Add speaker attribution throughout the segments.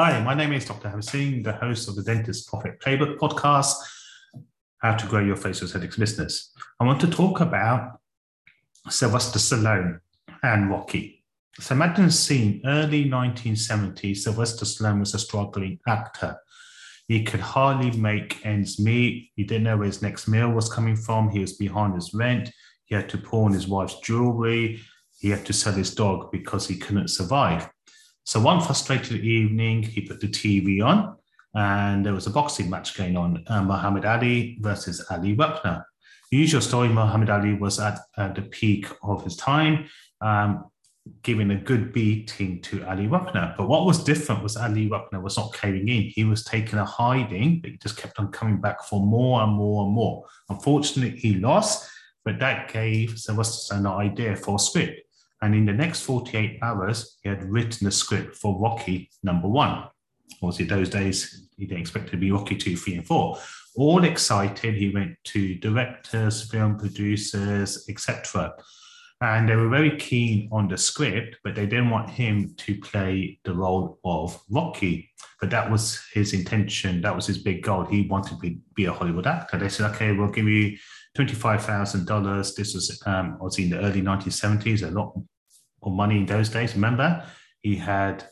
Speaker 1: Hi, my name is Dr. Hamsing, the host of the Dentist Profit Playbook podcast, How to Grow Your Facial Aesthetics Business. I want to talk about Sylvester Stallone and Rocky. So imagine a scene, early 1970s, Sylvester Stallone was a struggling actor. He could hardly make ends meet. He didn't know where his next meal was coming from. He was behind his rent. He had to pawn his wife's jewelry. He had to sell his dog because he couldn't survive. So one frustrated evening, he put the TV on and there was a boxing match going on, uh, Muhammad Ali versus Ali Wepner. The usual story, Muhammad Ali was at, the peak of his time, um, giving a good beating to Ali Wepner. But what was different was Ali Wepner was not caving in. He was taking a hiding, but he just kept on coming back for more and more and more. Unfortunately, he lost, but that gave Sylvester an idea for a script. And in the next 48 hours, he had written the script for Rocky number one. Obviously, those days, he didn't expect to be Rocky two, three, and four. All excited, he went to directors, film producers, etc. And they were very keen on the script, but they didn't want him to play the role of Rocky. But that was his intention. That was his big goal. He wanted to be, be a Hollywood actor. They said, okay, we'll give you $25,000. This was um, obviously in the early 1970s, a lot of money in those days. Remember, he had,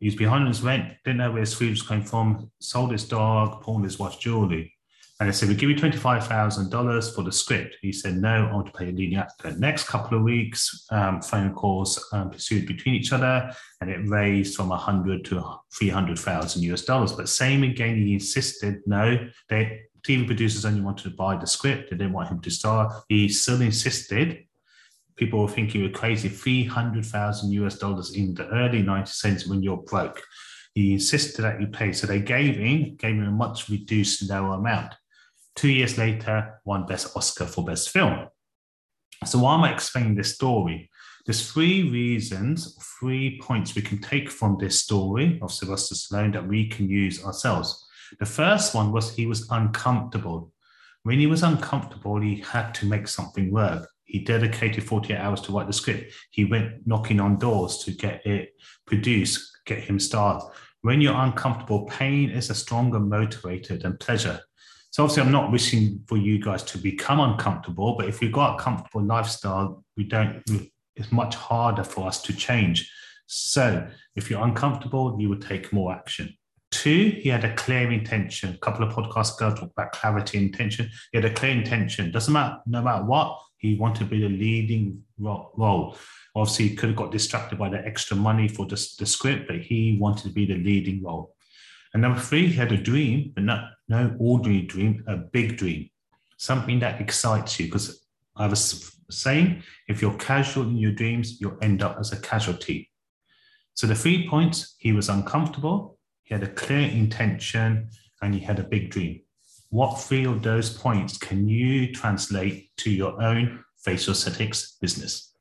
Speaker 1: he was behind on his rent, didn't know where his food was coming from, sold his dog, pawned his wife's jewelry. And they said, we give you $25,000 for the script. He said, no, I want to pay a leading actor. Next couple of weeks, um, phone calls um, pursued between each other, and it raised from 100 to 300,000 US dollars. But same again, he insisted, no, they, TV producers only wanted to buy the script. They didn't want him to star. He still insisted. People were thinking we were crazy. 300,000 US dollars in the early 90s when you're broke. He insisted that he pay. So they gave him, gave him a much reduced lower amount. Two years later, won Best Oscar for Best Film. So why am I explaining this story? There's three reasons, three points we can take from this story of Sylvester Stallone that we can use ourselves. The first one was he was uncomfortable. When he was uncomfortable, he had to make something work. He dedicated 48 hours to write the script. He went knocking on doors to get it produced, get him started. When you're uncomfortable, pain is a stronger motivator than pleasure. So obviously, I'm not wishing for you guys to become uncomfortable, but if you've got a comfortable lifestyle, we don't. It's much harder for us to change. So if you're uncomfortable, you would take more action. Two, he had a clear intention. A couple of podcasts ago talked about clarity and intention. He had a clear intention. Doesn't matter, no matter what, he wanted to be the leading role. Obviously, he could have got distracted by the extra money for the, the script, but he wanted to be the leading role. And number three, he had a dream, but not no ordinary dream, a big dream, something that excites you. Because I was saying, if you're casual in your dreams, you'll end up as a casualty. So the three points: he was uncomfortable, he had a clear intention, and he had a big dream. What three of those points can you translate to your own facial aesthetics business?